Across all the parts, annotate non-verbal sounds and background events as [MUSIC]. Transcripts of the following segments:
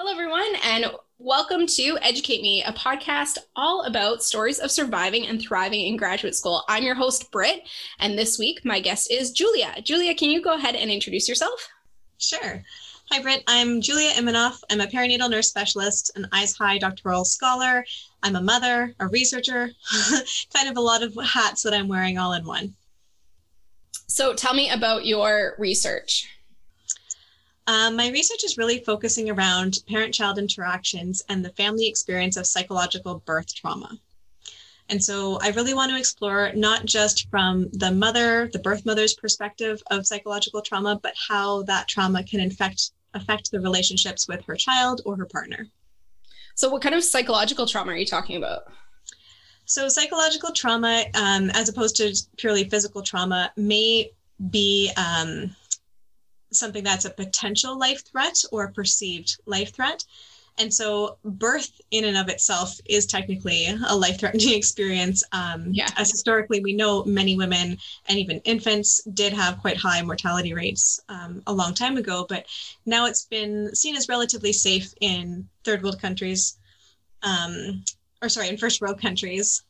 Hello, everyone, and welcome to Educate Me, a podcast all about stories of surviving and thriving in graduate school. I'm your host, Britt, and this week my guest is Julia. Julia, can you go ahead and introduce yourself? Sure. Hi, Britt. I'm Julia Imanoff. I'm a perinatal nurse specialist, an Eyes High doctoral scholar. I'm a mother, a researcher, [LAUGHS] kind of a lot of hats that I'm wearing all in one. So, tell me about your research. Um, my research is really focusing around parent child interactions and the family experience of psychological birth trauma. And so I really want to explore not just from the mother, the birth mother's perspective of psychological trauma, but how that trauma can infect, affect the relationships with her child or her partner. So, what kind of psychological trauma are you talking about? So, psychological trauma, um, as opposed to purely physical trauma, may be um, something that's a potential life threat or a perceived life threat. And so, birth in and of itself is technically a life threatening [LAUGHS] experience. Um, yeah. As historically, we know many women and even infants did have quite high mortality rates um, a long time ago, but now it's been seen as relatively safe in third world countries, um, or sorry, in first world countries.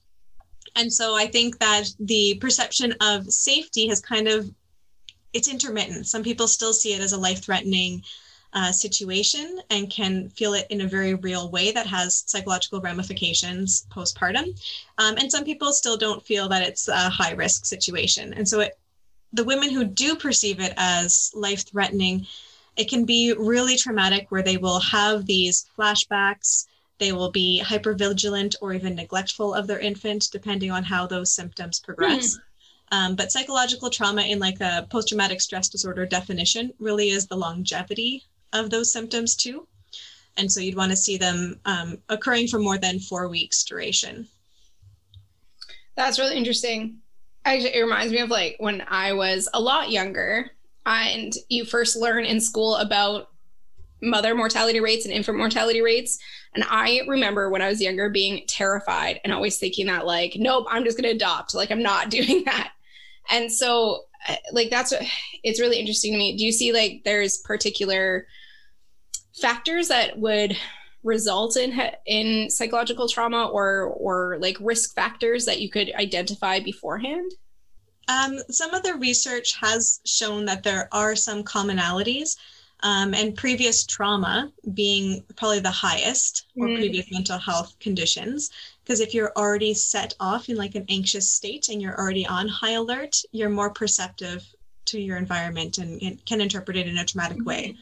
And so, I think that the perception of safety has kind of it's intermittent. Some people still see it as a life threatening uh, situation and can feel it in a very real way that has psychological ramifications postpartum. Um, and some people still don't feel that it's a high risk situation. And so it, the women who do perceive it as life threatening, it can be really traumatic where they will have these flashbacks. They will be hypervigilant or even neglectful of their infant, depending on how those symptoms progress. Mm. Um, but psychological trauma in like a post-traumatic stress disorder definition really is the longevity of those symptoms too. And so you'd want to see them um, occurring for more than four weeks duration. That's really interesting. Actually, it reminds me of like when I was a lot younger and you first learn in school about mother mortality rates and infant mortality rates. And I remember when I was younger being terrified and always thinking that, like, nope, I'm just going to adopt. Like, I'm not [LAUGHS] doing that. And so, uh, like, that's what it's really interesting to me. Do you see like there's particular factors that would result in in psychological trauma or or like risk factors that you could identify beforehand? Um, some of the research has shown that there are some commonalities, um, and previous trauma being probably the highest, or mm. previous mental health conditions. Because if you're already set off in like an anxious state and you're already on high alert, you're more perceptive to your environment and, and can interpret it in a traumatic mm-hmm. way.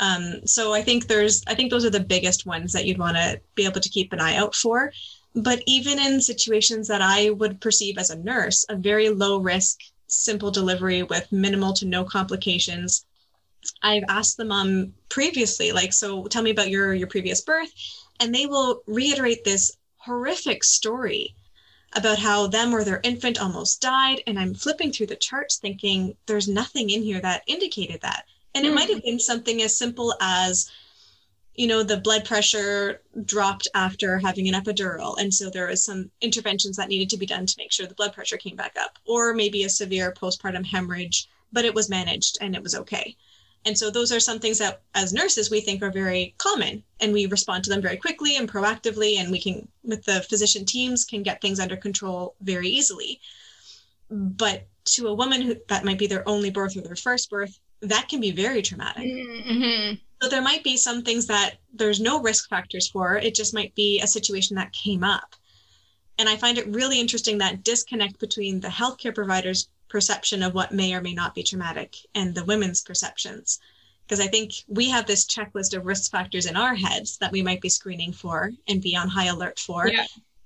Um, so I think there's, I think those are the biggest ones that you'd want to be able to keep an eye out for. But even in situations that I would perceive as a nurse, a very low risk, simple delivery with minimal to no complications, I've asked the mom previously, like, so tell me about your your previous birth, and they will reiterate this horrific story about how them or their infant almost died. And I'm flipping through the charts thinking there's nothing in here that indicated that. And mm. it might have been something as simple as, you know, the blood pressure dropped after having an epidural. And so there was some interventions that needed to be done to make sure the blood pressure came back up, or maybe a severe postpartum hemorrhage, but it was managed and it was okay. And so those are some things that as nurses we think are very common and we respond to them very quickly and proactively and we can with the physician teams can get things under control very easily. But to a woman who that might be their only birth or their first birth, that can be very traumatic. Mm-hmm. So there might be some things that there's no risk factors for. It just might be a situation that came up. And I find it really interesting that disconnect between the healthcare providers perception of what may or may not be traumatic and the women's perceptions. Because I think we have this checklist of risk factors in our heads that we might be screening for and be on high alert for. Yeah.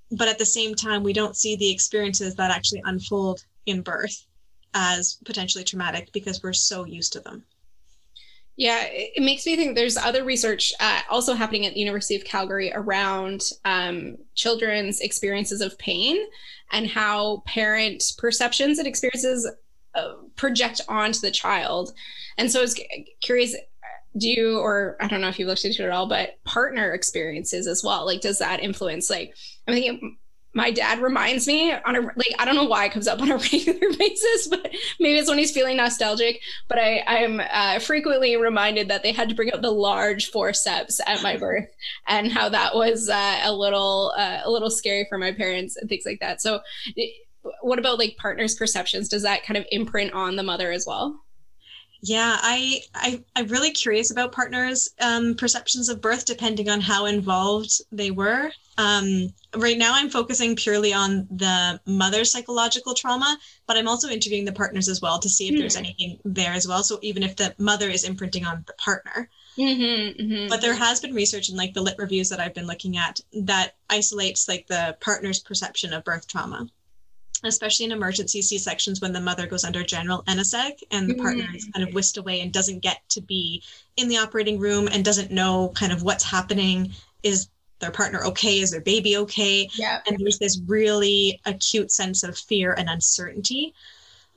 But at the same time, we don't see the experiences that actually unfold in birth as potentially traumatic because we're so used to them. Yeah, it makes me think there's other research uh, also happening at the University of Calgary around um, children's experiences of pain and how parent perceptions and experiences uh, project onto the child. And so I was curious do you or i don't know if you've looked into it at all but partner experiences as well like does that influence like i'm thinking my dad reminds me on a like I don't know why it comes up on a [LAUGHS] regular basis, but maybe it's when he's feeling nostalgic. But I I'm uh, frequently reminded that they had to bring out the large forceps at my birth, and how that was uh, a little uh, a little scary for my parents and things like that. So, what about like partners' perceptions? Does that kind of imprint on the mother as well? Yeah, I, I I'm really curious about partners' um, perceptions of birth, depending on how involved they were. Um, right now, I'm focusing purely on the mother's psychological trauma, but I'm also interviewing the partners as well to see if mm. there's hmm. anything there as well. So even if the mother is imprinting on the partner. Mm-hmm, mm-hmm. But there has been research in like the lit reviews that I've been looking at that isolates like the partner's perception of birth trauma especially in emergency C sections when the mother goes under general anesthetic and the partner is kind of whisked away and doesn't get to be in the operating room and doesn't know kind of what's happening. Is their partner okay? Is their baby okay? Yeah. And there's this really acute sense of fear and uncertainty.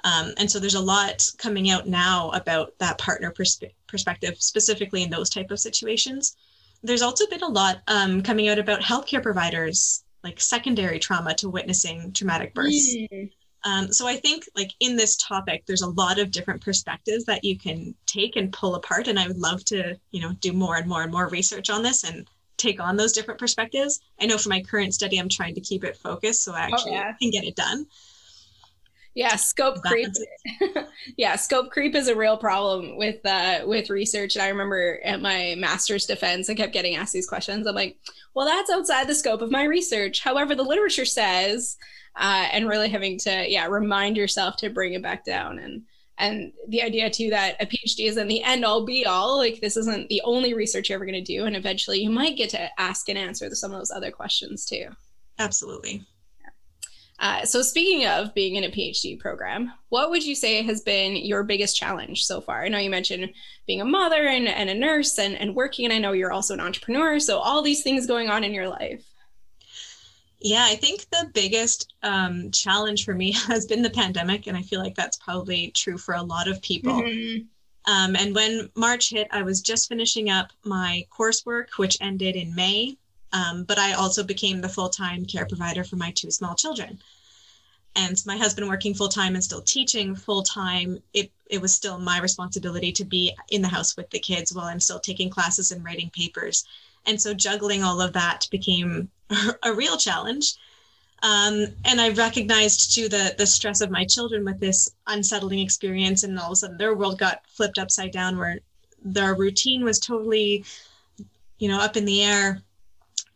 Um, and so there's a lot coming out now about that partner perspe- perspective, specifically in those type of situations. There's also been a lot um, coming out about healthcare providers like secondary trauma to witnessing traumatic births. Mm. Um, so I think like in this topic, there's a lot of different perspectives that you can take and pull apart. And I would love to, you know, do more and more and more research on this and take on those different perspectives. I know for my current study, I'm trying to keep it focused so I oh, actually oh, yeah. can get it done. Yeah, scope creep. [LAUGHS] yeah, scope creep is a real problem with uh, with research. And I remember at my master's defense, I kept getting asked these questions. I'm like, well, that's outside the scope of my research. However, the literature says, uh, and really having to yeah remind yourself to bring it back down and and the idea too that a phd isn't the end all be all like this isn't the only research you're ever going to do and eventually you might get to ask and answer some of those other questions too absolutely uh, so, speaking of being in a PhD program, what would you say has been your biggest challenge so far? I know you mentioned being a mother and, and a nurse and, and working, and I know you're also an entrepreneur. So, all these things going on in your life. Yeah, I think the biggest um, challenge for me [LAUGHS] has been the pandemic. And I feel like that's probably true for a lot of people. Mm-hmm. Um, and when March hit, I was just finishing up my coursework, which ended in May. Um, but I also became the full time care provider for my two small children. And my husband working full time and still teaching full time, it, it was still my responsibility to be in the house with the kids while I'm still taking classes and writing papers. And so juggling all of that became [LAUGHS] a real challenge. Um, and I recognized too the the stress of my children with this unsettling experience, and all of a sudden their world got flipped upside down, where their routine was totally, you know, up in the air.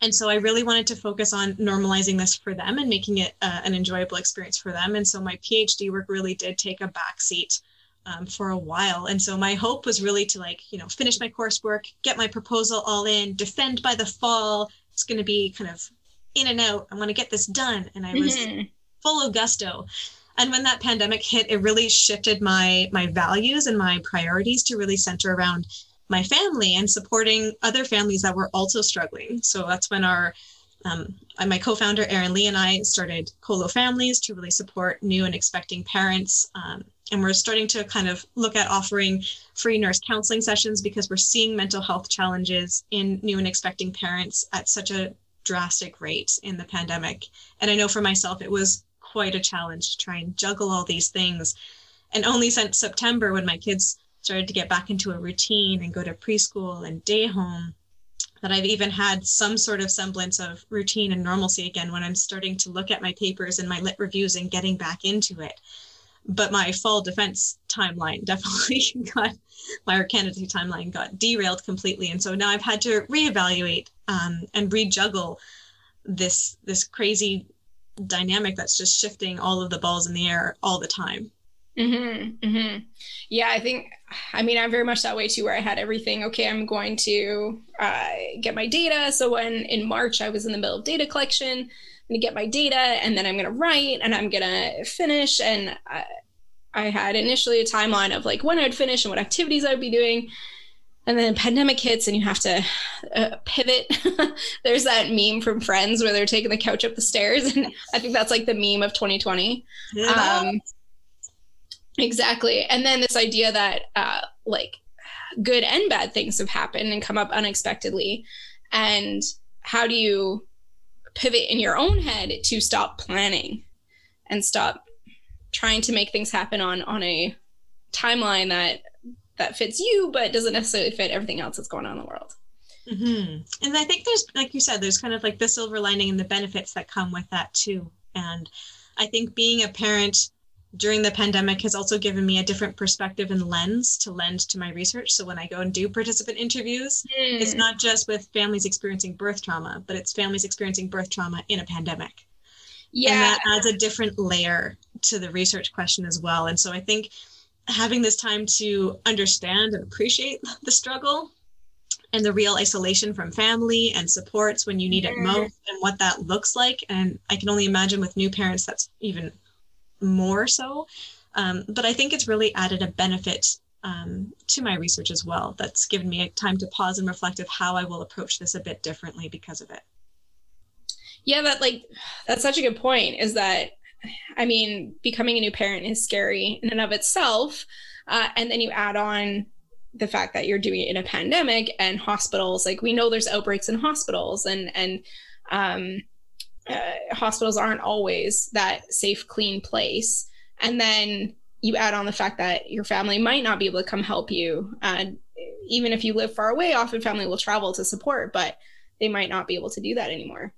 And so I really wanted to focus on normalizing this for them and making it uh, an enjoyable experience for them. And so my PhD work really did take a backseat um, for a while. And so my hope was really to like, you know, finish my coursework, get my proposal all in, defend by the fall. It's going to be kind of in and out. I want to get this done. And I was mm-hmm. full of gusto. And when that pandemic hit, it really shifted my my values and my priorities to really center around my family and supporting other families that were also struggling. So that's when our um, my co-founder Erin Lee and I started Colo Families to really support new and expecting parents. Um, and we're starting to kind of look at offering free nurse counseling sessions because we're seeing mental health challenges in new and expecting parents at such a drastic rate in the pandemic. And I know for myself, it was quite a challenge to try and juggle all these things. And only since September, when my kids started to get back into a routine and go to preschool and day home that I've even had some sort of semblance of routine and normalcy again when I'm starting to look at my papers and my lit reviews and getting back into it. But my fall defense timeline [LAUGHS] definitely got my candidacy timeline got derailed completely, and so now I've had to reevaluate um, and rejuggle this this crazy dynamic that's just shifting all of the balls in the air all the time. Mm-hmm, mm-hmm. Yeah, I think, I mean, I'm very much that way too, where I had everything. Okay, I'm going to uh, get my data. So when in March I was in the middle of data collection, I'm going to get my data and then I'm going to write and I'm going to finish. And I, I had initially a timeline of like when I'd finish and what activities I'd be doing. And then pandemic hits and you have to uh, pivot. [LAUGHS] There's that meme from Friends where they're taking the couch up the stairs. And I think that's like the meme of 2020. Yeah. Um, Exactly. And then this idea that uh, like good and bad things have happened and come up unexpectedly. And how do you pivot in your own head to stop planning and stop trying to make things happen on on a timeline that that fits you but doesn't necessarily fit everything else that's going on in the world mm-hmm. and i think there's like you said there's kind of like the silver lining and the benefits that come with that too and i think being a parent during the pandemic has also given me a different perspective and lens to lend to my research. So when I go and do participant interviews, mm. it's not just with families experiencing birth trauma, but it's families experiencing birth trauma in a pandemic. Yeah. And that adds a different layer to the research question as well. And so I think having this time to understand and appreciate [LAUGHS] the struggle and the real isolation from family and supports when you need it mm. most and what that looks like. And I can only imagine with new parents, that's even more so. Um, but I think it's really added a benefit um, to my research as well. That's given me a time to pause and reflect of how I will approach this a bit differently because of it. Yeah, that like that's such a good point. Is that I mean, becoming a new parent is scary in and of itself, uh, and then you add on the fact that you're doing it in a pandemic and hospitals. Like we know there's outbreaks in hospitals, and and um, uh, hospitals aren't always that safe, clean place. And then you add on the fact that your family might not be able to come help you. And even if you live far away, often family will travel to support, but they might not be able to do that anymore.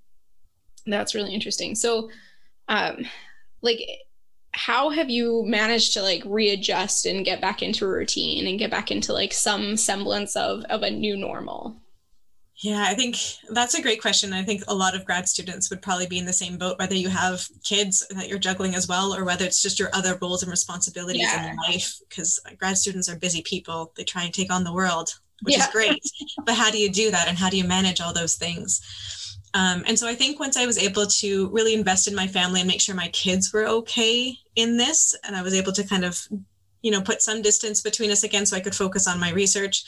That's really interesting. So, um, like, how have you managed to like readjust and get back into a routine and get back into like some semblance of of a new normal? Yeah, I think that's a great question. I think a lot of grad students would probably be in the same boat, whether you have kids that you're juggling as well, or whether it's just your other roles and responsibilities yeah. in life. Because grad students are busy people, they try and take on the world, which yeah. is [LAUGHS] great. but how do you do that? And how do you manage all those things? Um, and so I think once I was able to really invest in my family and make sure my kids were okay in this, and I was able to kind of you know put some distance between us again so i could focus on my research.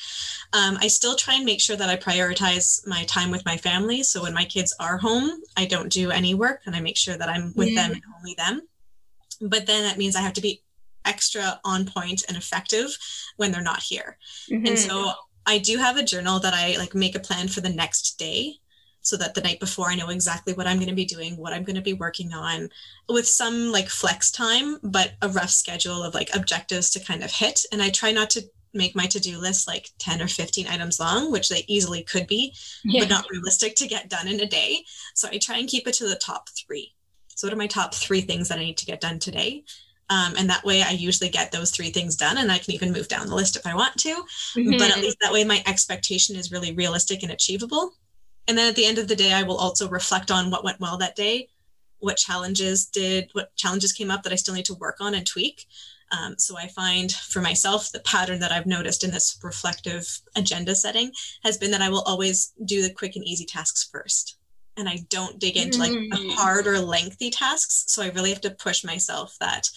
Um, i still try and make sure that i prioritize my time with my family. So when my kids are home i don't do any work and i make sure that i'm with them and only them. But then that means i have to be extra on point and effective when they're not here. Mm-hmm. and so i do have a journal that i like make a plan for the next day so that the night before I know exactly what I'm going to be doing, what I'm going to be working on with some like flex time, but a rough schedule of like objectives to kind of hit. And I try not to make my to-do list like 10 or 15 items long which they easily could be yeah. but not realistic to get done in a day so i try and keep it to the top three so what are my top three things that i need to get done today um, and that way i usually get those three things done and i can even move down the list if i want to mm-hmm. but at least that way my expectation is really realistic and achievable and then at the end of the day, I will also reflect on what went well that day, what challenges did, what challenges came up that I still need to work on and tweak. Um, so I find for myself the pattern that I've noticed in this reflective agenda setting has been that I will always do the quick and easy tasks first. And I don't dig into like mm. hard or lengthy tasks. So I really have to push myself that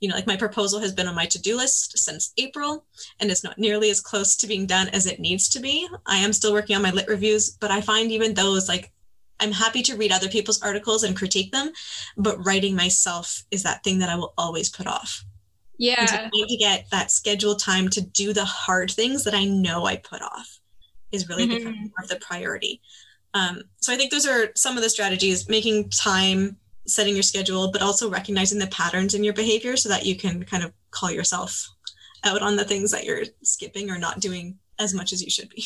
you know, like my proposal has been on my to-do list since April and it's not nearly as close to being done as it needs to be. I am still working on my lit reviews, but I find even those like I'm happy to read other people's articles and critique them, but writing myself is that thing that I will always put off. Yeah. And to, to get that scheduled time to do the hard things that I know I put off is really mm-hmm. becoming more of the priority. Um, so I think those are some of the strategies, making time setting your schedule, but also recognizing the patterns in your behavior so that you can kind of call yourself out on the things that you're skipping or not doing as much as you should be.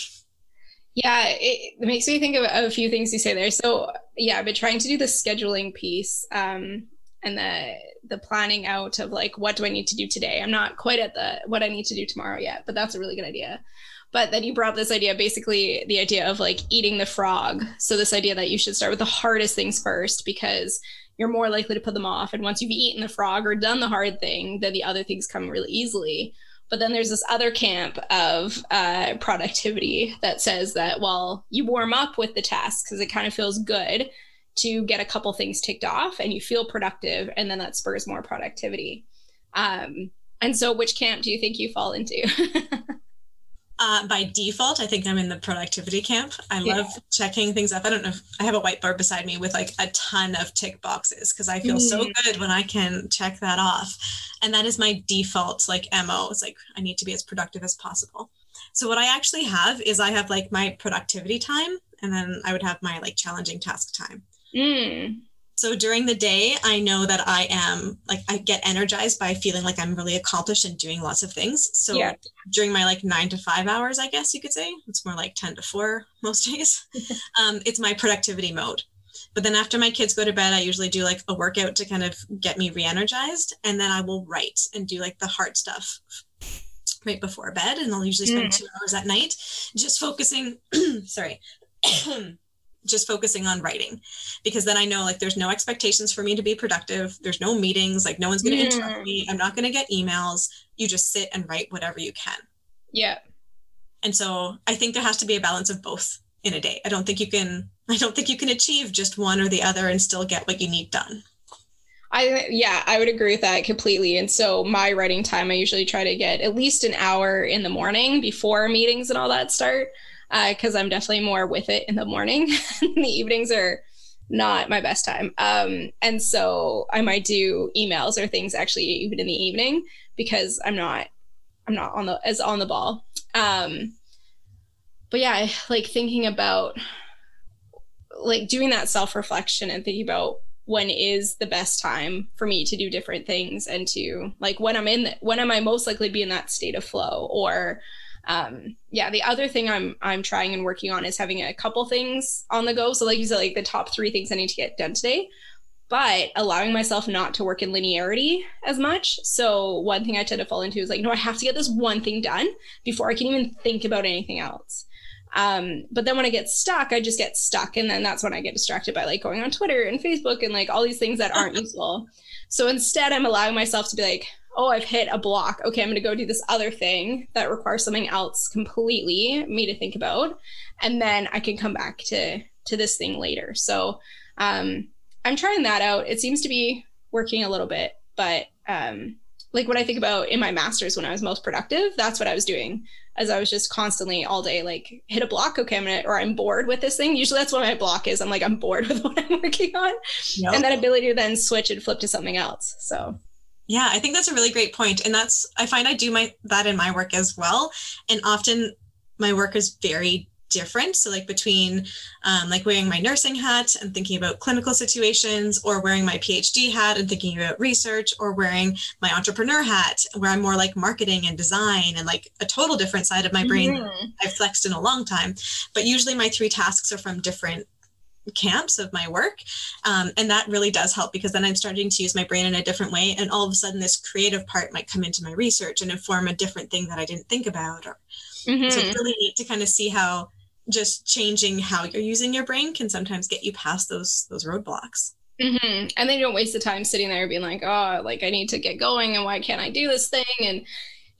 Yeah, it, makes me think of, a few things you say there. So yeah, I've been trying to do the scheduling piece um, and the the planning out of like what do I need to do today. I'm not quite at the what I need to do tomorrow yet, but that's a really good idea. But then you brought this idea, basically the idea of like eating the frog. So this idea that you should start with the hardest things first because you're more likely to put them off. And once you've eaten the frog or done the hard thing, then the other things come really easily. But then there's this other camp of uh, productivity that says that, well, you warm up with the task because it kind of feels good to get a couple things ticked off and you feel productive, and then that spurs more productivity. Um, and so, which camp do you think you fall into? [LAUGHS] Uh, by default, I think I'm in the productivity camp. I yeah. love checking things off. I don't know if I have a whiteboard beside me with like a ton of tick boxes because I feel mm. so good when I can check that off. And that is my default like MO. It's like I need to be as productive as possible. So what I actually have is I have like my productivity time and then I would have my like challenging task time. Mm. So during the day, I know that I am like I get energized by feeling like I'm really accomplished and doing lots of things. So Yeah. during my like nine to five hours, I guess you could say it's more like ten to four most [LAUGHS] days. [LAUGHS] um, it's my productivity mode. But then after my kids go to bed, I usually do like a workout to kind of get me re-energized, and then I will write and do like the hard stuff right before bed, and I'll usually spend two hours at night just focusing. [CLEARS THROAT] sorry. [CLEARS THROAT] just focusing on writing because then I know like there's no expectations for me to be productive. There's no meetings, like no one's going to Mm. interrupt me. I'm not going to get emails. You just sit and write whatever you can. Yeah. And so I think there has to be a balance of both in a day. I don't think you can I don't think you can achieve just one or the other and still get what you need done. I yeah, I would agree with that completely. And so my writing time, I usually try to get at least an hour in the morning before meetings and all that start, because I'm definitely more with it in the morning. [LAUGHS] the evenings are not my best time. Um, and so I might do emails or things actually even in the evening because I'm not I'm not on the as on the ball. Um, but yeah, I like thinking about like doing that self reflection and thinking about when is the best time for me to do different things and to like when I'm in the, when am I most likely to be in that state of flow or um yeah the other thing i'm i'm trying and working on is having a couple things on the go so like you said like the top three things i need to get done today but allowing myself not to work in linearity as much so one thing i tend to fall into is like no i have to get this one thing done before i can even think about anything else um, but then when I get stuck, I just get stuck. And then that's when I get distracted by like going on Twitter and Facebook and like all these things that aren't [LAUGHS] useful. So instead, I'm allowing myself to be like, oh, I've hit a block. Okay, I'm going to go do this other thing that requires something else completely me to think about. And then I can come back to to this thing later. So um, I'm trying that out. It seems to be working a little bit, but um, like when I think about in my master's when I was most productive, that's what I was doing as I was just constantly all day like hit a block. Okay, I'm gonna or I'm bored with this thing. Usually that's what my block is. I'm like I'm bored [LAUGHS] with what I'm working on, Yep. and that ability to then switch and flip to something else. So Yeah, I think that's a really great point, and that's I find I do my that in my work as well, and often my work is very different. So like between um, like wearing my nursing hat and thinking about clinical situations, or wearing my PhD hat and thinking about research, or wearing my entrepreneur hat where I'm more like marketing and design and like a total different side of my brain Mhm. I've flexed in a long time. But usually my three tasks are from different camps of my work. Um, and that really does help because then I'm starting to use my brain in a different way. And all of a sudden, this creative part might come into my research and inform a different thing that I didn't think about. Or, Mhm. So it's really neat to kind of see how just changing how you're using your brain can sometimes get you past those those roadblocks. Mhm. And then you don't waste the time sitting there being like, oh, like I need to get going and why can't I do this thing? And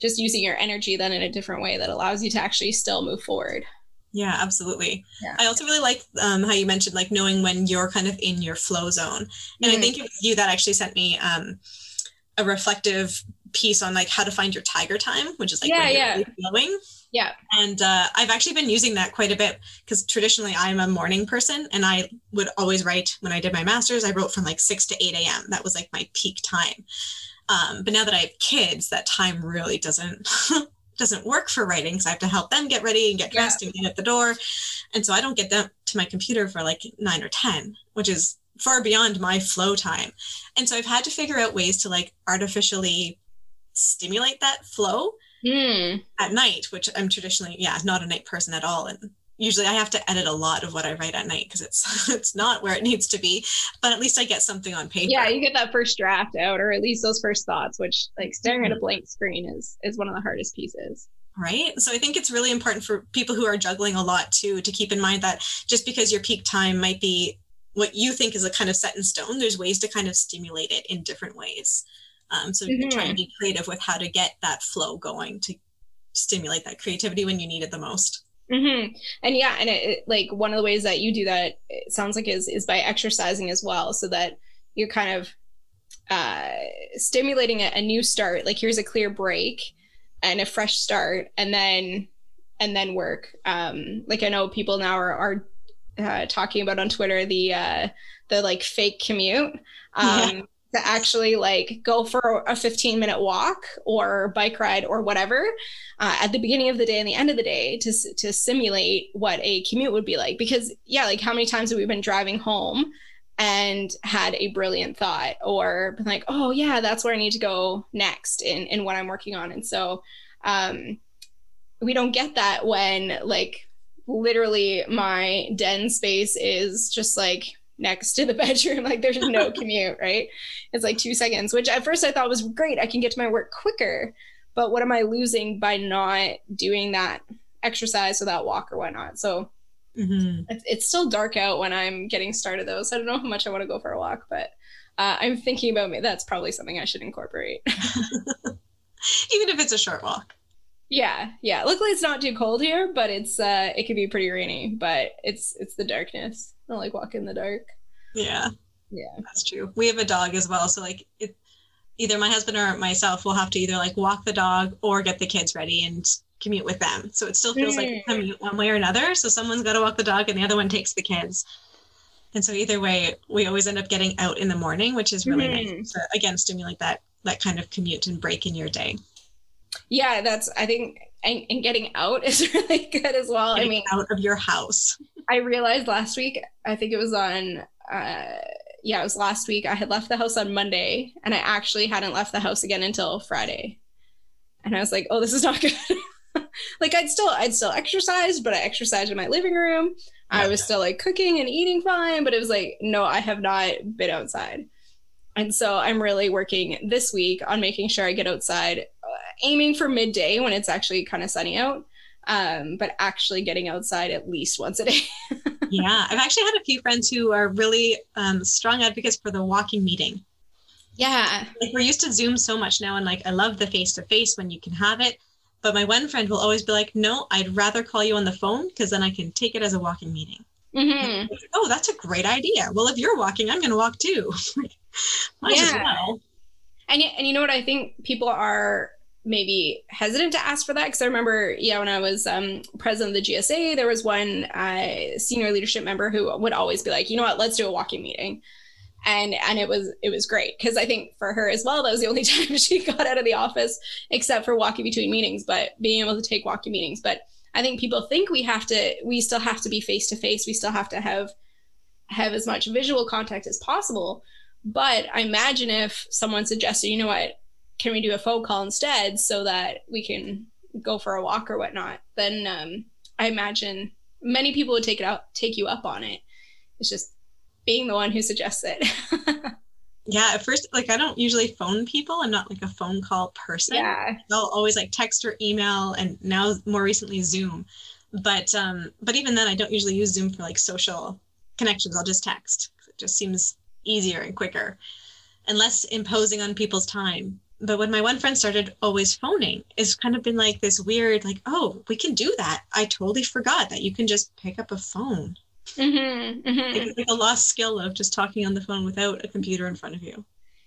just using your energy then in a different way that allows you to actually still move forward. Yeah, absolutely. Yeah. I also really like um, how you mentioned like knowing when you're kind of in your flow zone. And I Mhm. think it was you that actually sent me um, a reflective piece on like how to find your tiger time, which is like Yeah, when you're yeah. really flowing. Yeah. And uh, I've actually been using that quite a bit because traditionally I'm a morning person and I would always write when I did my master's, I wrote from like 6 to 8 a.m. That was like my peak time. Um, but now that I have kids, that time really doesn't [LAUGHS] doesn't work for writing because I have to help them get ready and get Yeah. dressed and get at the door. And so I don't get them to my computer for like nine or 10, which is far beyond my flow time. And so I've had to figure out ways to like artificially stimulate that flow Hmm. at night, which I'm traditionally, yeah, not a night person at all. And usually I have to edit a lot of what I write at night because it's [LAUGHS] it's not where it needs to be. But at least I get something on paper. Yeah, you get that first draft out, or at least those first thoughts, which like staring at a blank screen is is one of the hardest pieces. right so i think it's really important for people who are juggling a lot too to keep in mind that just because your peak time might be what you think is a kind of set in stone there's ways to kind of stimulate it in different ways um, so can try and be creative with how to get that flow going to stimulate that creativity when you need it the most hmm And yeah, and it, it, like one of the ways that you do that, it sounds like is is by exercising as well, so that you're kind of uh, stimulating a, a new start. Like here's a clear break and a fresh start, and then and then work. Um, like I know people now are are uh, talking about on Twitter the uh, the like fake commute. Um, Yeah. To actually like go for a 15 minute walk or bike ride or whatever, uh, at the beginning of the day and the end of the day to to simulate what a commute would be like. Because yeah, like how many times have we been driving home and had a brilliant thought or been like, oh yeah, that's where I need to go next in, in what I'm working on. And so um, we don't get that when like literally my den space is just like next to the [LAUGHS] bedroom. Like there's no [LAUGHS] commute, right? It's like two seconds, which at first I thought was great. I can get to my work quicker. But what am I losing by not doing that exercise or that walk or whatnot? So mm-hmm. it's, it's, still dark out when I'm getting started though. So I don't know how much I want to go for a walk, but uh, I'm thinking about me. That's probably something I should incorporate. [LAUGHS] Even if it's a short walk. Yeah, yeah. Luckily, it's not too cold here, but it's uh, it can be pretty rainy. But it's it's the darkness. I don't like walk in the dark. Yeah, yeah, that's true. We have a dog as well, so like it, either my husband or myself will have to either like walk the dog or get the kids ready and commute with them. So it still feels mm. like a commute one way or another. So someone's got to walk the dog and the other one takes the kids. And so either way, we always end up getting out in the morning, which is really mm. nice to again stimulate that that kind of commute and break in your day yeah that's i think and, and, getting out [LAUGHS] is really good as well. Getting i mean out of your house. I realized last week i think it was on uh yeah it was last week i had left the house on monday and i actually hadn't left the house again until friday. And i was like oh this is not [LAUGHS] good. Like i'd still i'd still exercise but i exercised in my living room. I was still like cooking and eating fine but it was like no i have not been outside and so i'm really working this week on making sure i get outside aiming for midday when it's actually kind of sunny out, um, but actually getting outside at least once a day. [LAUGHS] yeah, I've actually had a few friends who are really um, strong advocates for the walking meeting. Yeah. Like we're used to Zoom so much now, and like I love the face to face when you can have it. But my one friend will always be like, no, I'd rather call you on the phone because then I can take it as a walking meeting. Mm-hmm. Oh, that's a great idea. Well, if you're walking, I'm going to walk too. [LAUGHS] Might yeah. as well. And, and you know what? I think people are maybe hesitant to ask for that because I remember, yeah, when I was um, president of the GSA, there was one uh, senior leadership member who would always be like, you know what, let's do a walking meeting, and and it was it was great because I think for her as well, that was the [LAUGHS] only time she got out of the office except for walking between meetings, but being able to take walking meetings. But I think people think we have to, we still have to be face to face, we still have to have have as much visual contact as possible. But I imagine if someone suggested, you know what, can we do a phone call instead so that we can go for a walk or whatnot? Then um, i imagine many people would take it out take you up on it. It's just being the one who suggests it. [LAUGHS] Yeah at first like i don't usually phone people. I'm not like a phone call person. Yeah. I'll always like text or email and now more recently zoom. But um but even then i don't usually use zoom for like social connections. I'll just text. It just seems easier and quicker and less imposing on people's time but when my one friend started always phoning, it's kind of been like this weird, like, oh, we can do that. I totally forgot that you can just pick up a phone. Mm-hmm, mm-hmm. It's like a lost skill of just talking on the phone without a computer in front of you.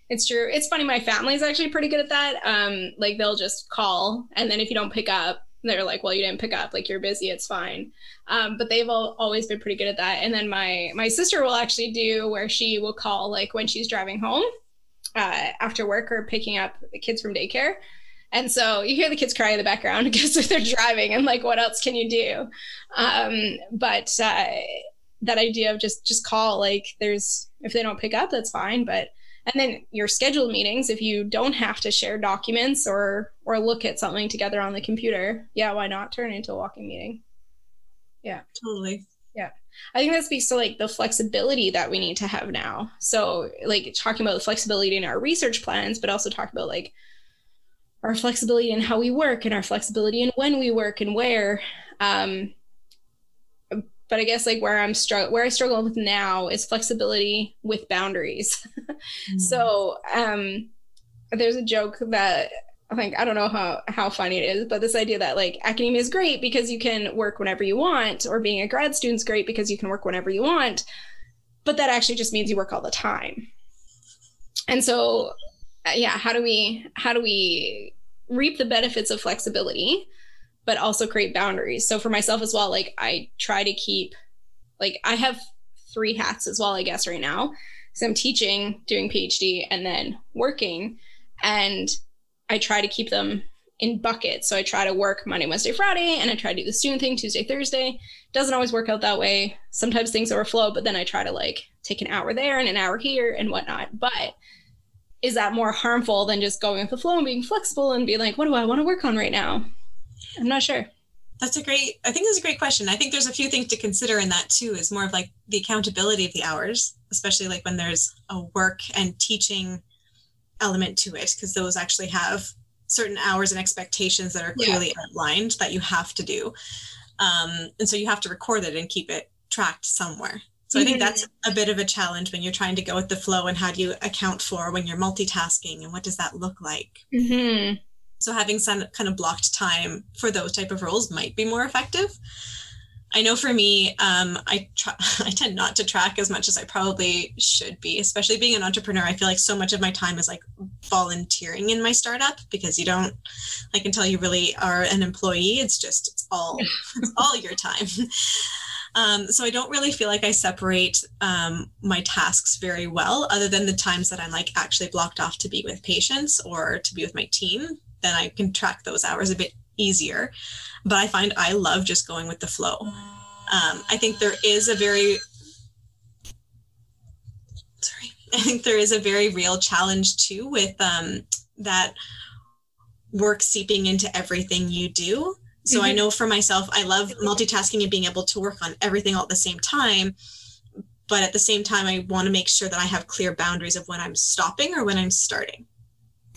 It's true. It's funny. My family's actually pretty good at that. Um, like they'll just call, and then if you don't pick up, they're like, "Well, you didn't pick up. Like you're busy. It's fine." Um, but they've all, always been pretty good at that. And then my my sister will actually do where she will call like when she's driving home uh, after work or picking up the kids from daycare. And so you hear the kids cry in the background [LAUGHS] because they're driving and like, what else can you do? Um, but uh, that idea of just just call, like, there's if they don't pick up, that's fine. But and then your scheduled meetings, if you don't have to share documents or or look at something together on the computer, yeah, why not turn into a walking meeting? Yeah, totally. Yeah. I think that speaks to like the flexibility that we need to have now. So, like talking about the flexibility in our research plans, but also talk about like our flexibility in how we work and our flexibility in when we work and where. Um, but I guess like where I'm struggle where I struggle with now is flexibility with boundaries. [LAUGHS] mm. So um, there's a joke that I think I don't know how how funny it is, but this idea that like academia is great because you can work whenever you want, or being a grad student is great because you can work whenever you want, but that actually just means you work all the time. And so, uh, yeah, how do we how do we reap the benefits of flexibility, but also create boundaries? So for myself as well, like I try to keep, like I have three hats as well, I guess right now. So I'm teaching, doing PhD, and then working, and I try to keep them in buckets. So I try to work Monday, Wednesday, Friday, and I try to do the student thing Tuesday, Thursday. Doesn't always work out that way. Sometimes things overflow, but then I try to like take an hour there and an hour here and whatnot. But is that more harmful than just going with the flow and being flexible and being like, what do I want to work on right now? I'm not sure. That's a great, I think that's a great question. I think there's a few things to consider in that too, is more of like the accountability of the hours, especially like when there's a work and teaching element to it, because those actually have certain hours and expectations that are clearly yeah. outlined that you have to do. Um, and so you have to record it and keep it tracked somewhere. So. I think that's mm-hmm. a bit of a challenge when you're trying to go with the flow and how do you account for when you're multitasking and what does that look like? Mm-hmm. So having some kind of blocked time for those type of roles might be more effective. I know for me, um, I try, [LAUGHS] I tend not to track as much as I probably should be, especially being an entrepreneur. I feel like so much of my time is like volunteering in my startup because you don't like until you really are an employee. It's just it's all [LAUGHS] it's all your time. Um, so I don't really feel like I separate um, my tasks very well, other than the times that I'm like actually blocked off to be with patients or to be with my team. Then I can track those hours a bit easier. But I find I love just going with the flow. Um, I think there is a very sorry, [LAUGHS] I think there is a very real challenge too with um, that work seeping into everything you do. So mm-hmm. I know for myself, I love multitasking and being able to work on everything all at the same time. But at the same time, I want to make sure that I have clear boundaries of when I'm stopping or when I'm starting.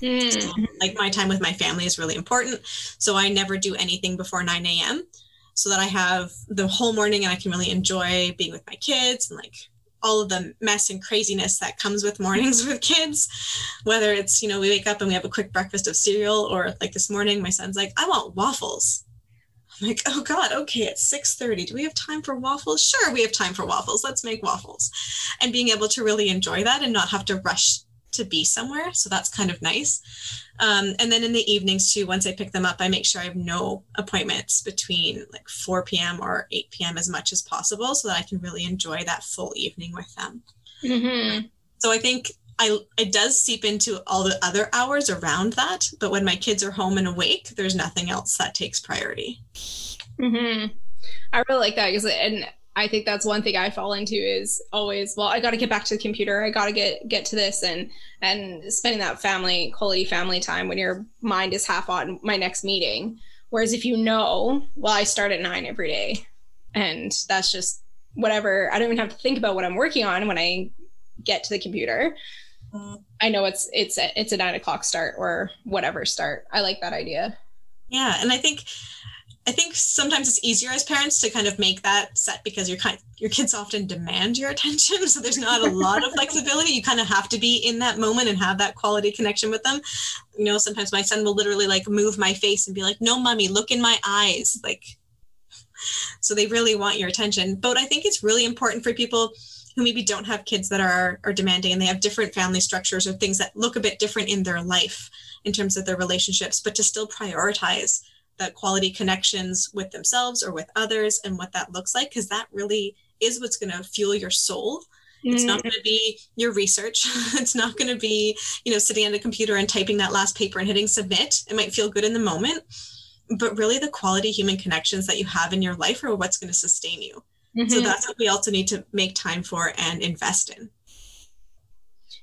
Mm. So, like my time with my family is really important. So I never do anything before 9 a.m. so that I have the whole morning and I can really enjoy being with my kids and like all of the mess and craziness that comes with mornings [LAUGHS] with kids whether it's you know we wake up and we have a quick breakfast of cereal or like this morning my son's like i want waffles I'm like, oh God, okay, it's 6:30. Do we have time for waffles? Sure, we have time for waffles. Let's make waffles. And being able to really enjoy that and not have to rush to be somewhere. So that's kind of nice. Um, and then in the evenings too, once I pick them up, I make sure I have no appointments between like 4 p.m. or 8 p.m. as much as possible so that I can really enjoy that full evening with them. Mm-hmm. So I think I it does seep into all the other hours around that, but when my kids are home and awake, there's nothing else that takes priority. Mm-hmm. I really like that because and I think that's one thing I fall into is always well I got to get back to the computer I got to get get to this and and spending that family quality family time when your mind is half on my next meeting whereas if you know well I start at 9 every day and that's just whatever I don't even have to think about what I'm working on when I get to the computer I know it's it's a, it's a nine o'clock start or whatever start. I like that idea. Yeah, and I think I think sometimes it's easier as parents to kind of make that set because your kind your kids often demand your attention, [LAUGHS] so there's not a lot of flexibility. You kind of have to be in that moment and have that quality connection with them. You know, sometimes my son will literally like move my face and be like, "No, mommy, look in my eyes," like. [LAUGHS] So they really want your attention, but I think it's really important for people who maybe don't have kids that are are demanding and they have different family structures or things that look a bit different in their life in terms of their relationships but to still prioritize that quality connections with themselves or with others and what that looks like because that really is what's going to fuel your soul mm-hmm. it's not mm. going to be your research [LAUGHS] it's not going to be you know sitting on the computer and typing that last paper and hitting submit it might feel good in the moment but really the quality human connections that you have in your life are what's going to sustain you Mm-hmm. So that's what we also need to make time for and invest in.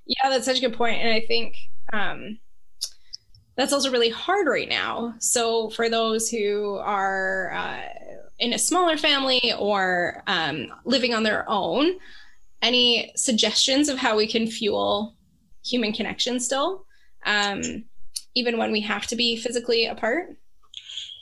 Yeah, that's such a good. And I think um, that's also really hard right now. So for those who are uh, in a smaller family or um, living on their own, any suggestions of how we can fuel human connection still, um, even when we have to be physically apart?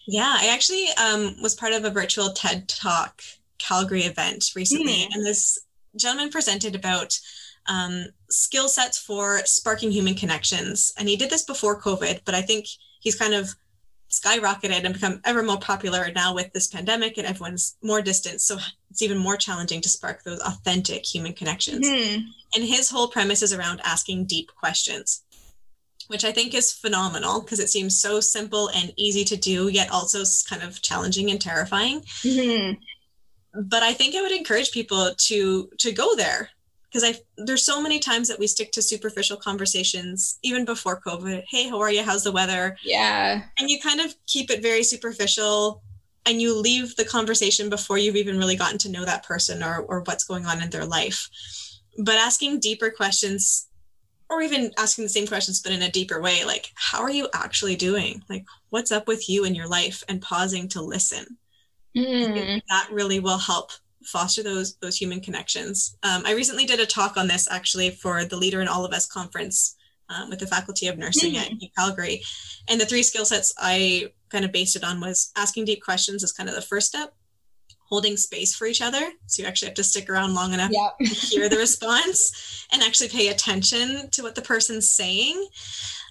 Yeah, I actually um, was part of a virtual TED talk Calgary event recently, mm. and this gentleman presented about um, skill sets for sparking human connections. And he did this before COVID, but I think he's kind of skyrocketed and become ever more popular now with this pandemic and everyone's more distant. So it's even more challenging to spark those authentic human connections. Mm-hmm. And his whole premise is around asking deep questions, which I think is phenomenal because it seems so simple and easy to do, yet also kind of challenging and terrifying. Mm-hmm but I think I would encourage people to to go there because I there's so many times that we stick to superficial conversations even before COVID. Hey, how are you? How's the weather? Yeah. And you kind of keep it very superficial and you leave the conversation before you've even really gotten to know that person or or what's going on in their life. But asking deeper questions or even asking the same questions but in a deeper way like how are you actually doing like what's up with you in your life and pausing to listen mm. that really will help foster those those human connections um, i recently did a talk on this actually for the leader in all of us conference um, with the faculty of nursing mm. at calgary and the three skill sets i kind of based it on was asking deep questions is kind of the first step holding space for each other. So you actually have to stick around long enough yep. to hear the response [LAUGHS] and actually pay attention to what the person's saying.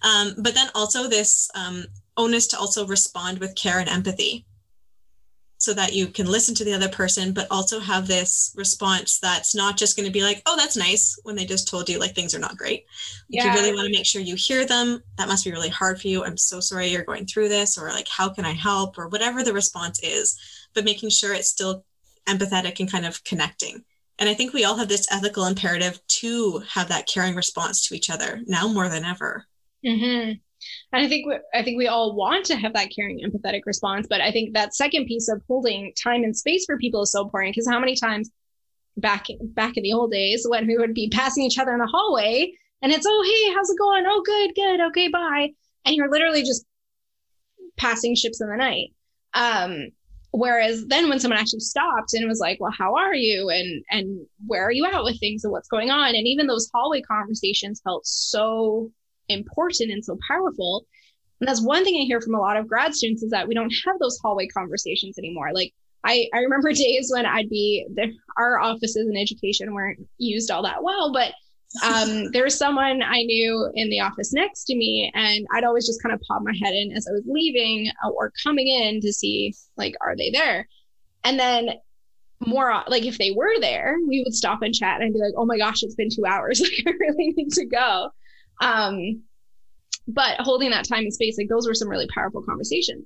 Um, but then also this um, onus to also respond with care and empathy so that you can listen to the other person, but also have this response that's not just going to be like, oh, that's nice when they just told you like things are not great. Yeah. you really want to make sure you hear them. That must be really hard for you. I'm so sorry you're going through this, or like, how can I help, or whatever the response is but making sure it's still empathetic and kind of connecting. And I think we all have this ethical imperative to have that caring response to each other now more than ever. Mm-hmm. And I think we, I think we all want to have that caring, empathetic response. But I think that second piece of holding time and space for people is so important because how many times back back in the old days when we would be passing each other in the hallway and it's oh hey how's it going? Oh good good okay bye. And you're literally just passing ships in the night. Um whereas then when someone actually stopped and was like well how are you? And and where are you at with things and what's going on? And even those hallway conversations felt so important and so powerful and that's one thing i hear from a lot of grad students is that we don't have those hallway conversations anymore like i i remember [LAUGHS] days when i'd be there our offices in education weren't used all that well but um, [LAUGHS] there was someone I knew in the office next to me, and I'd always just kind of pop my head in as I was leaving uh, or coming in to see, like, are they there? And then more like if they were there, we would stop and chat and be like, oh my gosh, it's been two hours. [LAUGHS] Like, I really need to go. Um, but holding that time and space, like, those were some really powerful conversations.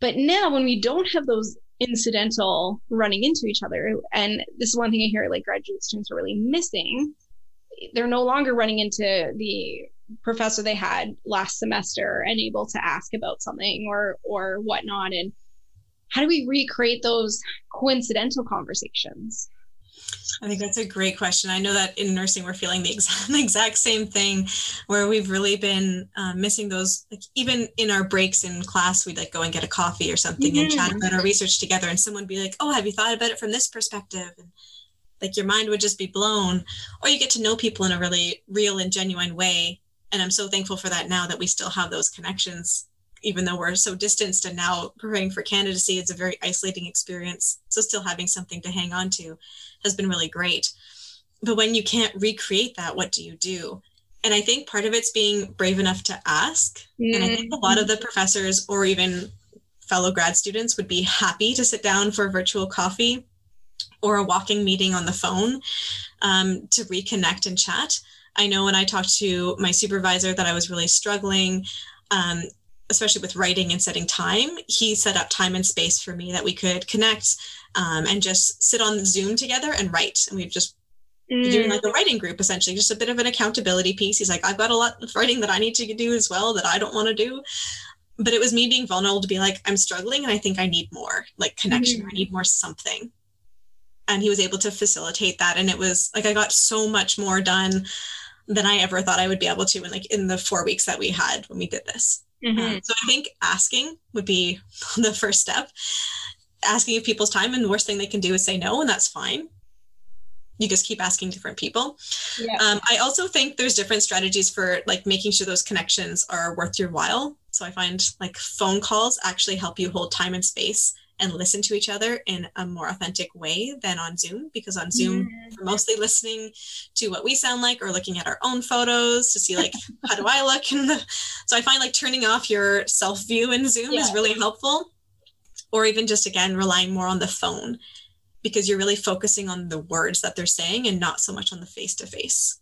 But now, when we don't have those incidental running into each other, and this is one thing I hear like graduate students are really missing they're no longer running into the professor they had last semester and able to ask about something or or whatnot and how do we recreate those coincidental conversations I think that's a great question. I know that in nursing, we're feeling the exact, [LAUGHS] the exact same thing where we've really been um, missing those, like even in our breaks in class, we'd like go and get a coffee or something mm-hmm. and chat about our research together. And someone be like, Oh, have you thought about it from this perspective? And like your mind would just be blown or you get to know people in a really real and genuine way and i'm so thankful for that now that we still have those connections even though we're so distanced and now preparing for candidacy it's a very isolating experience so still having something to hang on to has been really great but when you can't recreate that what do you do and i think part of it's being brave enough to ask mm-hmm. and i think a lot of the professors or even fellow grad students would be happy to sit down for a virtual coffee or a walking meeting on the phone um, to reconnect and chat. I know when I talked to my supervisor that I was really struggling, um, especially with writing and setting time. He set up time and space for me that we could connect um, and just sit on Zoom together and write. And we've just mm. doing like a writing group essentially, just a bit of an accountability piece. He's like, I've got a lot of writing that I need to do as well that I don't want to do. But it was me being vulnerable to be like, I'm struggling and I think I need more like connection. Mm. I need more something and he was able to facilitate that and it was like i got so much more done than i ever thought i would be able to in like in the four weeks that we had when we did this mm-hmm. um, so i think asking would be [LAUGHS] the first step asking if people's time and the worst thing they can do is say no and that's fine you just keep asking different people yeah. um, i also think there's different strategies for like making sure those connections are worth your while so i find like phone calls actually help you hold time and space and listen to each other in a more authentic way than on Zoom because on Zoom mm-hmm. we're mostly listening to what we sound like or looking at our own photos to see like [LAUGHS] how do I look in the so I find like turning off your self view in Zoom yeah. is really helpful or even just again relying more on the phone because you're really focusing on the words that they're saying and not so much on the face to face.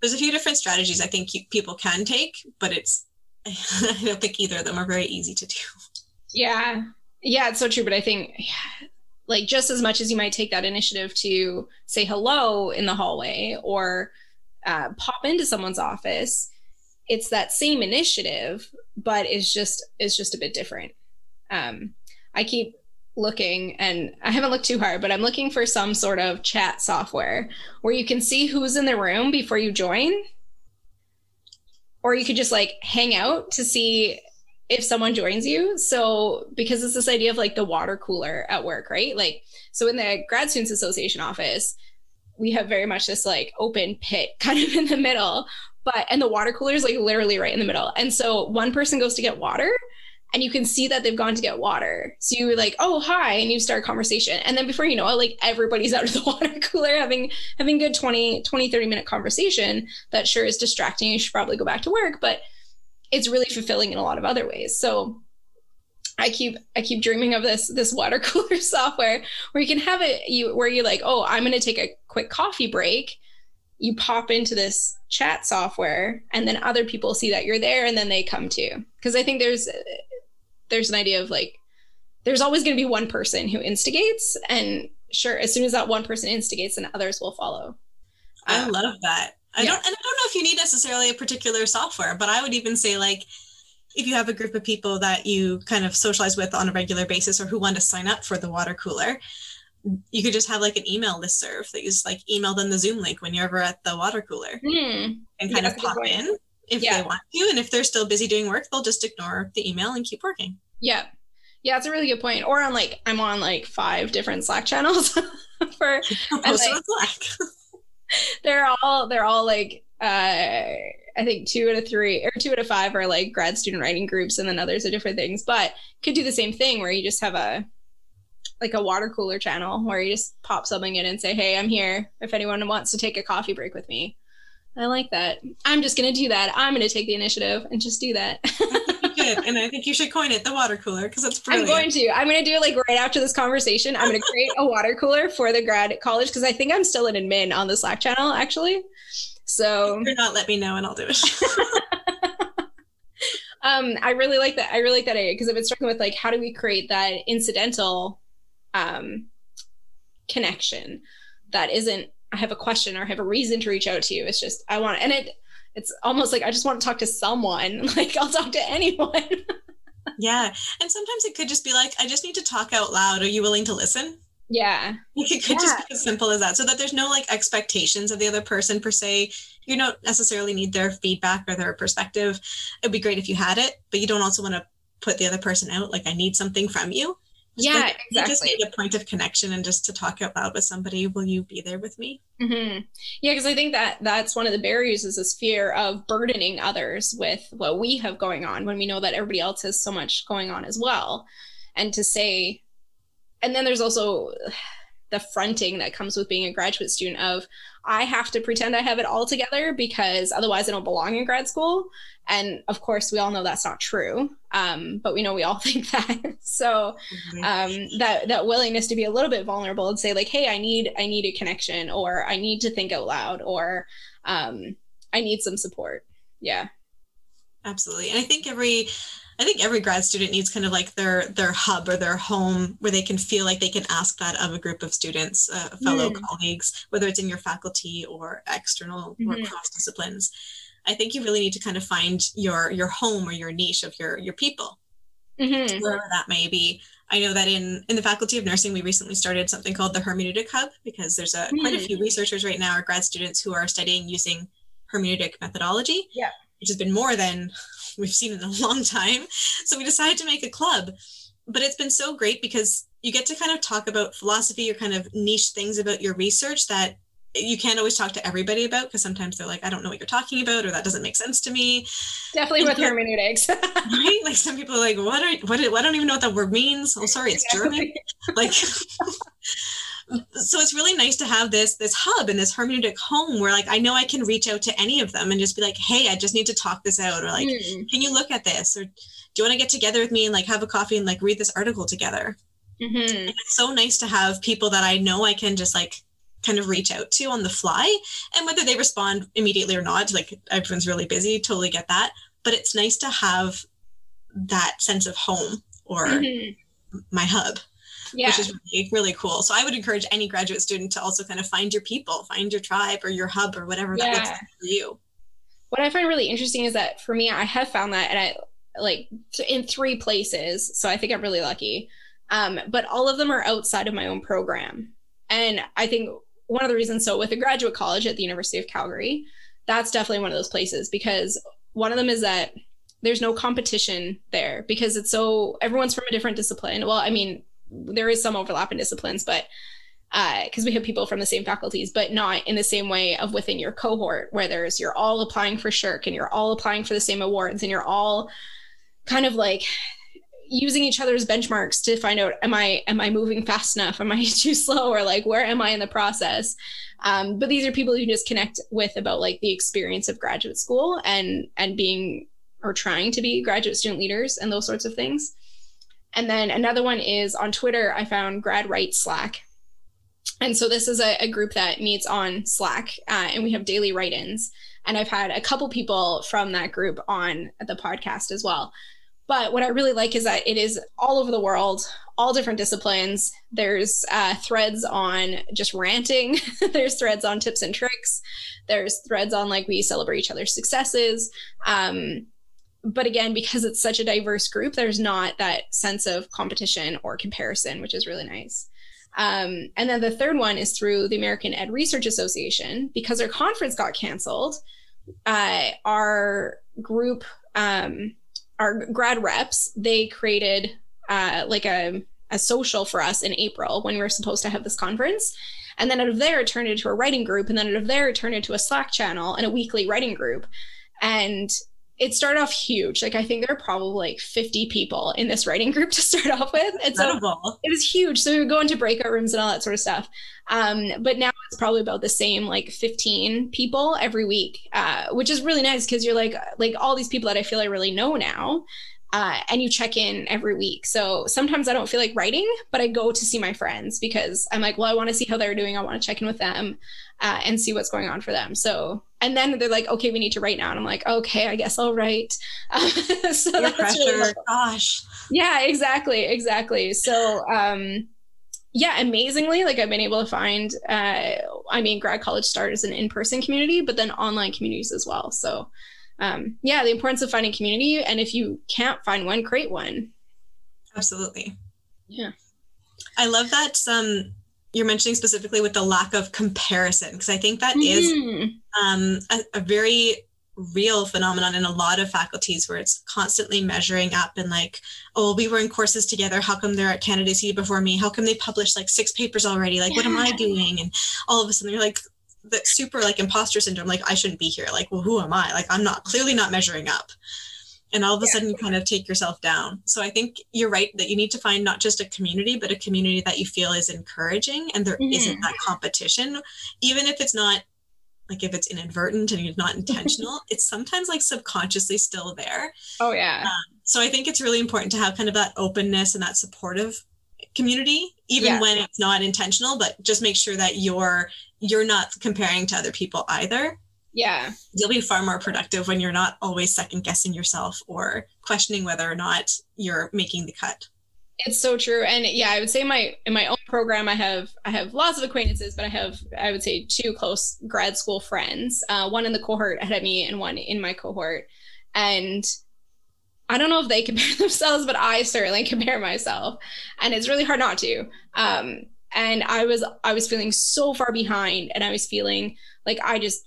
There's a few different strategies I think you, people can take, but it's [LAUGHS] I don't think either of them are very easy to do. Yeah, yeah, it's so true. But I think like just as much as you might take that initiative to say hello in the hallway or uh, pop into someone's office it's that same initiative but it's just it's just a bit different um, i keep looking and i haven't looked too hard but i'm looking for some sort of chat software where you can see who's in the room before you join or you could just like hang out to see if someone joins you. So because it's this idea of like the water cooler at work, right? Like so in the grad students association office, we have very much this like open pit [LAUGHS] kind of in the middle, but and the water cooler is like literally right in the middle. And so one person goes to get water and you can see that they've gone to get water. So you're like, oh hi, and you start a conversation. And then before you know it, like everybody's [LAUGHS] out of the water cooler having having good 20, 20, 30 minute conversation that sure is distracting. You should probably go back to work, but it's really fulfilling in a lot of other ways. So I keep I keep dreaming of this this water [LAUGHS] cooler software where you can have it you where you're like, oh, I'm gonna take a quick coffee break. You pop into this chat software and then other people see that you're there and then they come too. Because I think there's there's an idea of like there's always going to be one person who instigates and sure as soon as that one person instigates then others will follow i uh, love that I yeah. don't, and I don't know if you need necessarily a particular software, but I would even say like if you have a group of people that you kind of socialize with on a regular basis or who want to sign up for the water cooler, you could just have like an email list serve that you just like email them the Zoom link when you're ever at the water cooler mm. and kind yeah, of pop in if yeah. they want to. And if they're still busy doing work, they'll just ignore the email and keep working. Yeah. Yeah, it's a really good point. Or on like I'm on like five different Slack channels [LAUGHS] for [LAUGHS] and, like, Slack. [LAUGHS] they're all they're all like uh I think two out of three or two out of five are like grad student writing groups and then others are different things. But could do the same thing where you just have a like a water cooler channel where you just pop something in and say, Hey, I'm here if anyone wants to take a coffee break with me. I like that. I'm just gonna do that. I'm gonna take the initiative and just do that. [LAUGHS] and I think you should coin it the water cooler because it's brilliant. I'm going to. I'm going to do it like right after this conversation. I'm going to create a water cooler for the grad college because I think I'm still an admin on the Slack channel actually. So if you're not, let me know and I'll do it. [LAUGHS] um, I really like that. I really like that idea because I've been struggling with like how do we create that incidental um, connection that isn't I have a question or I have a reason to reach out to you. It's just I want and it it's almost like I just want to talk to someone. [LAUGHS] Like I'll talk to anyone. [LAUGHS] yeah. And sometimes it could just be like, I just need to talk out loud. Are you willing to listen? Yeah. it could yeah. just be as simple as that. So that there's no like expectations of the other person per se. You don't necessarily need their feedback or their perspective. It'd be great if you had it, but you don't also want to put the other person out. Like, I need something from you. Yeah, like, exactly. You just need a point of connection and just to talk out loud with somebody. Will you be there with me? Mm-hmm. Yeah, because I think that that's one of the barriers is this fear of burdening others with what we have going on when we know that everybody else has so much going on as well. And to say, and then there's also the fronting that comes with being a graduate student of I have to pretend I have it all together because otherwise I don't belong in grad school. And of course, we all know that's not true, um, but we know we all [LAUGHS] think that. so mm-hmm. um, that that willingness to be a little bit vulnerable and say like, "Hey, I need I need a connection," or "I need to think out loud," or um, "I need some support." Yeah, absolutely. And I think every I think every grad student needs kind of like their their hub or their home where they can feel like they can ask that of a group of students, uh, fellow mm. colleagues, whether it's in your faculty or external mm-hmm. or cross disciplines. I think you really need to kind of find your your home or your niche of your your people, mm-hmm. wherever that may be. I know that in in the Faculty of Nursing, we recently started something called the Hermeneutic Hub because there's a mm. quite a mm. few researchers right now, or grad students who are studying using hermeneutic methodology. Yeah, which has been more than we've seen in a [LAUGHS] long time. So we decided to make a club. But it's been so great because you get to kind of talk about philosophy or kind of niche things about your research that you can't always talk to everybody about because sometimes they're like, I don't know what you're talking about, or that doesn't make sense to me. Definitely and with hermeneutics, [LAUGHS] right? Like some people are like, what are what? I don't even know what that word means. Oh, sorry, it's German. [LAUGHS] like, so it's really nice to have this this hub and this hermeneutic home where like I know I can reach out to any of them and just be like, hey, I just need to talk this out, or like, mm. can you look at this, or do you want to get together with me and like have a coffee and like read this article together? Mm-hmm. It's so nice to have people that I know I can just like kind of reach out to on the fly, and whether they respond immediately or not, like everyone's really busy, totally get that. But it's nice to have that sense of home or mm-hmm. my hub yeah. which is really, really cool. So I would encourage any graduate student to also kind of find your people, find your tribe or your hub or whatever yeah. that looks like for you. What I find really interesting is that for me, I have found that, and I like in three places. So I think I'm really lucky. Um, but all of them are outside of my own program. And I think one of the reasons, so with a graduate college at the University of Calgary, that's definitely one of those places because one of them is that there's no competition there because it's so everyone's from a different discipline. Well, I mean, there is some overlap in disciplines, but because uh, we have people from the same faculties, but not in the same way of within your cohort where there's you're all applying for SSHRC and you're all applying for the same awards and you're all kind of like using each other's benchmarks to find out am i am i moving fast enough? Am i [LAUGHS] too slow? Or like where am i in the process? Um, but these are people you just connect with about like the experience of graduate school and and being or trying to be graduate student leaders and those sorts of things and then another one is on twitter i found grad right slack. And so this is a, a group that meets on slack uh, and we have daily write-ins. And i've had a couple people from that group on the podcast as well. But what I really like is that it is all over the world, all different disciplines. There's uh, threads on just ranting, [LAUGHS] there's threads on tips and tricks, there's threads on like we celebrate each other's successes. Um, but again, because it's such a diverse group, there's not that sense of competition or comparison, which is really nice. Um, and then the third one is through the American Ed Research Association. Because our conference got canceled, uh, our group um, our grad reps, they created uh, like a, a social for us in April when we were supposed to have this conference. And then out of there, it turned into a writing group. And then out of there, it turned into a Slack channel and a weekly writing group. And it started off huge. Like I think there are probably like 50 people in this writing group [LAUGHS] to start off with. And so it was huge. So we would go into breakout rooms and all that sort of stuff. Um, but now it's probably about the same, like 15 people every week, uh, which is really nice because you're like like all these people that I feel I really know now. Uh, and you check in every week. So sometimes I don't feel like writing, but I go to see my friends because I'm like, well, I want to see how they're doing. I want to check in with them uh, and see what's going on for them. So, and then they're like, okay, we need to write now. And I'm like, okay, I guess I'll write. Uh, [LAUGHS] so Your that's pressure. Really Gosh. Yeah, exactly. Exactly. So, um, yeah, amazingly, like I've been able to find, uh, I mean, grad college start as an in-person community, but then online communities as well. So, um, yeah, the importance of finding community. And if you can't find one, create one. Absolutely. Yeah. I love that um, you're mentioning specifically with the lack of comparison because I think that mm-hmm. is um, a, a, very real phenomenon in a lot of faculties where it's constantly measuring up and like, oh, we were in courses together. How come they're at candidacy before me? How come they published like six papers already? Like, yeah. what am I doing? And all of a sudden you're like, the super like imposter syndrome. Like, I shouldn't be here. Like, well, who am I? Like, I'm not clearly not measuring up and all of a yeah. sudden you kind of take yourself down so i think you're right that you need to find not just a community but a community that you feel is encouraging and there mm-hmm. not that competition even if it's not like if it's inadvertent and it's not intentional [LAUGHS] it's sometimes like subconsciously still there oh yeah um, so i think it's really important to have kind of that openness and that supportive community even yeah. when it's not intentional but just make sure that you're you're not comparing to other people either yeah. You'll be far more productive when you're not always second guessing yourself or questioning whether or not you're making the cut. It's so true. And yeah, I would say my in my own program I have I have lots of acquaintances, but I have I would say two close grad school friends. Uh, one in the cohort ahead of me and one in my cohort. And I don't know if they [LAUGHS] compare themselves, but I certainly [LAUGHS] compare myself. And it's really hard not to. Um, and I was I was feeling so far behind and I was feeling like I just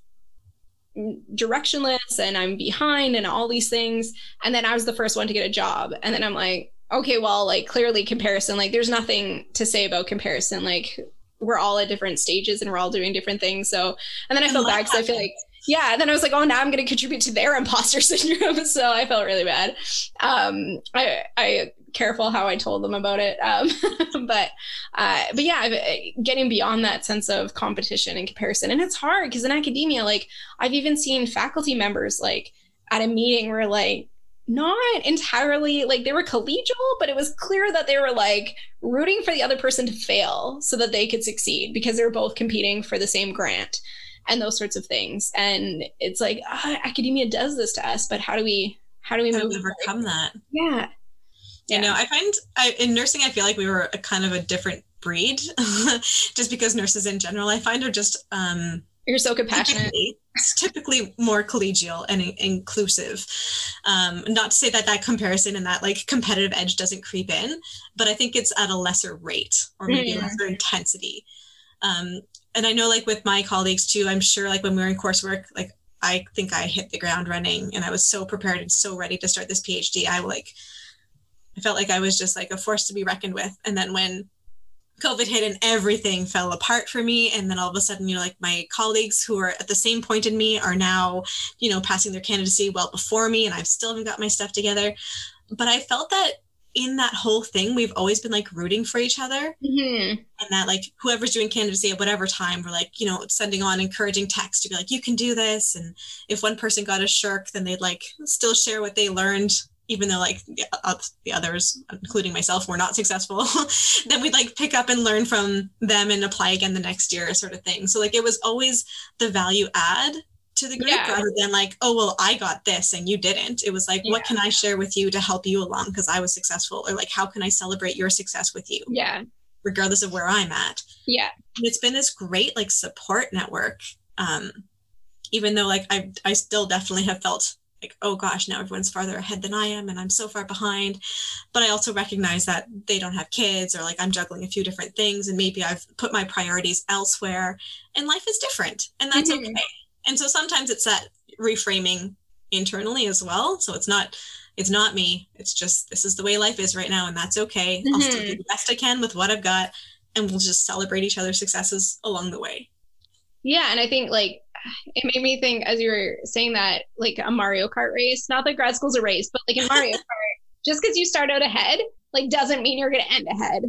directionless and I'm behind and all these things. And then I was the first one to get a job. And then I'm like, okay, well, like clearly comparison, like there's nothing to say about comparison. Like we're all at different stages and we're all doing different things. So, and then I felt bad because I feel like, yeah. And then I was like, oh, now I'm going to contribute to their imposter [LAUGHS] syndrome. so I felt really bad. Um, I, I careful how I told them about it. Um, [LAUGHS] but uh, but yeah, uh, getting beyond that sense of competition and comparison, and it's hard because in academia, like I've even seen faculty members like at a meeting where like not entirely like they were collegial, but it was clear that they were like rooting for the other person to fail so that they could succeed because they were both competing for the same grant and those sorts of things. And it's like uh, academia does this to us, but how do we how do we how move overcome that? Yeah Yeah. You know, I find I, in nursing, I feel like we were a kind of a different breed, [LAUGHS] just because nurses in general, I find are just um, you're so compassionate. Typically, typically more collegial and in- inclusive. Um, not to say that that comparison and that like competitive edge doesn't creep in, but I think it's at a lesser rate or maybe mm. lesser intensity. Um, and I know like with my colleagues too, I'm sure like when we were in coursework, like I think I hit the ground running and I was so prepared and so ready to start this PhD. I like, I felt like I was just like a force to be reckoned with. And then when COVID hit and everything fell apart for me. And then all of a sudden, you know, like my colleagues who are at the same point in me are now, you know, passing their candidacy well before me, and I've still haven't got my stuff together. But I felt that in that whole thing, we've always been like rooting for each other. Mm-hmm. And that, like, whoever's doing candidacy at whatever time, we're like, you know, sending on encouraging texts to be like, you can do this. And if one person got a SSHRC, then they'd like still share what they learned even though like the others including myself were not successful [LAUGHS] then we'd like pick up and learn from them and apply again the next year sort of thing. So like it was always the value add to the group yeah. rather than like oh well i got this and you didn't. It was like yeah. what can i share with you to help you along because i was successful? Or like how can i celebrate your success with you? Yeah. Regardless of where i'm at. Yeah. And it's been this great like support network um even though like i i still definitely have felt like, oh gosh, now everyone's farther ahead than I am and I'm so far behind. But I also recognize that they don't have kids or like I'm juggling a few different things and maybe I've put my priorities elsewhere and life is different and that's mm-hmm. okay. And so sometimes it's that reframing internally as well. So it's not it's not me. It's just this is the way life is right now and that's okay. Mm-hmm. I'll still do mm-hmm. the best I can with what I've got and we'll just celebrate each other's successes along the way. Yeah, and I think like it made me think as you were saying that like a Mario Kart race, not that grad school's a race, but like in Mario [LAUGHS] Kart, just because you start out ahead, like doesn't mean you're gonna end ahead.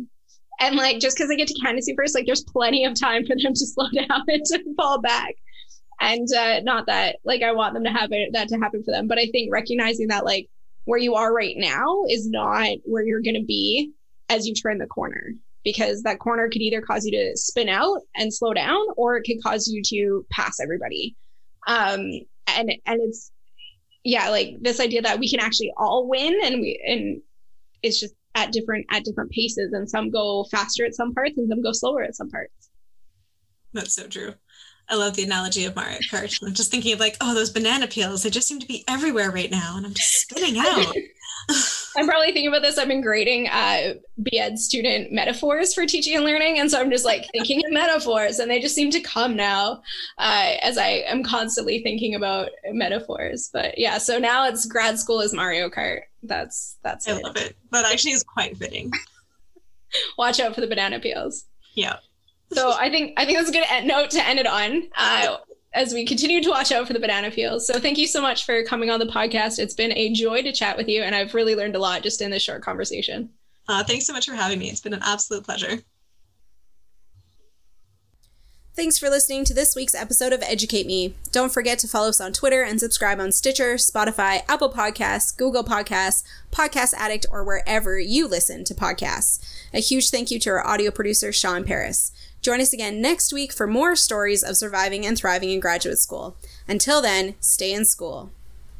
And like just because they get to candidacy first, like there's plenty of time for them to [LAUGHS] slow down and to fall back. And uh, not that like I want them to have it that to happen for them, but I think recognizing that like where you are right now is not where you're gonna be as you turn the corner because that corner could either cause you to spin out and slow down or it could cause you to pass everybody um and and it's yeah like this idea that we can actually all win and we and it's just at different at different paces and some go faster at some parts and some go slower at some parts that's so true I love the analogy of Mario Kart. I'm just thinking of like, oh, those banana peels, they just seem to be everywhere right now. And I'm just spinning out. [LAUGHS] I'm probably thinking about this. I've been grading uh, BEd student metaphors for teaching and learning. And so I'm just like thinking of metaphors, and they just seem to come now uh, as I am constantly thinking about metaphors. But yeah, so now it's grad school is Mario Kart. That's that's I it. love it. That actually is quite fitting. [LAUGHS] Watch out for the banana peels. Yeah. so I think I think that's a good note to end it on. Uh, as we continue to watch out for the banana peels. So thank you so much for coming on the podcast. It's been a joy to chat with you, and I've really learned a lot just in this short conversation. Uh, thanks so much for having me. It's been an absolute pleasure. Thanks for listening to this week's episode of Educate Me. Don't forget to follow us on Twitter and subscribe on Stitcher, Spotify, Apple Podcasts, Google Podcasts, Podcast Addict, or wherever you listen to podcasts. A huge thank you to our audio producer, Sean Paris. Join us again next week for more stories of surviving and thriving in graduate school. Until then, stay in school.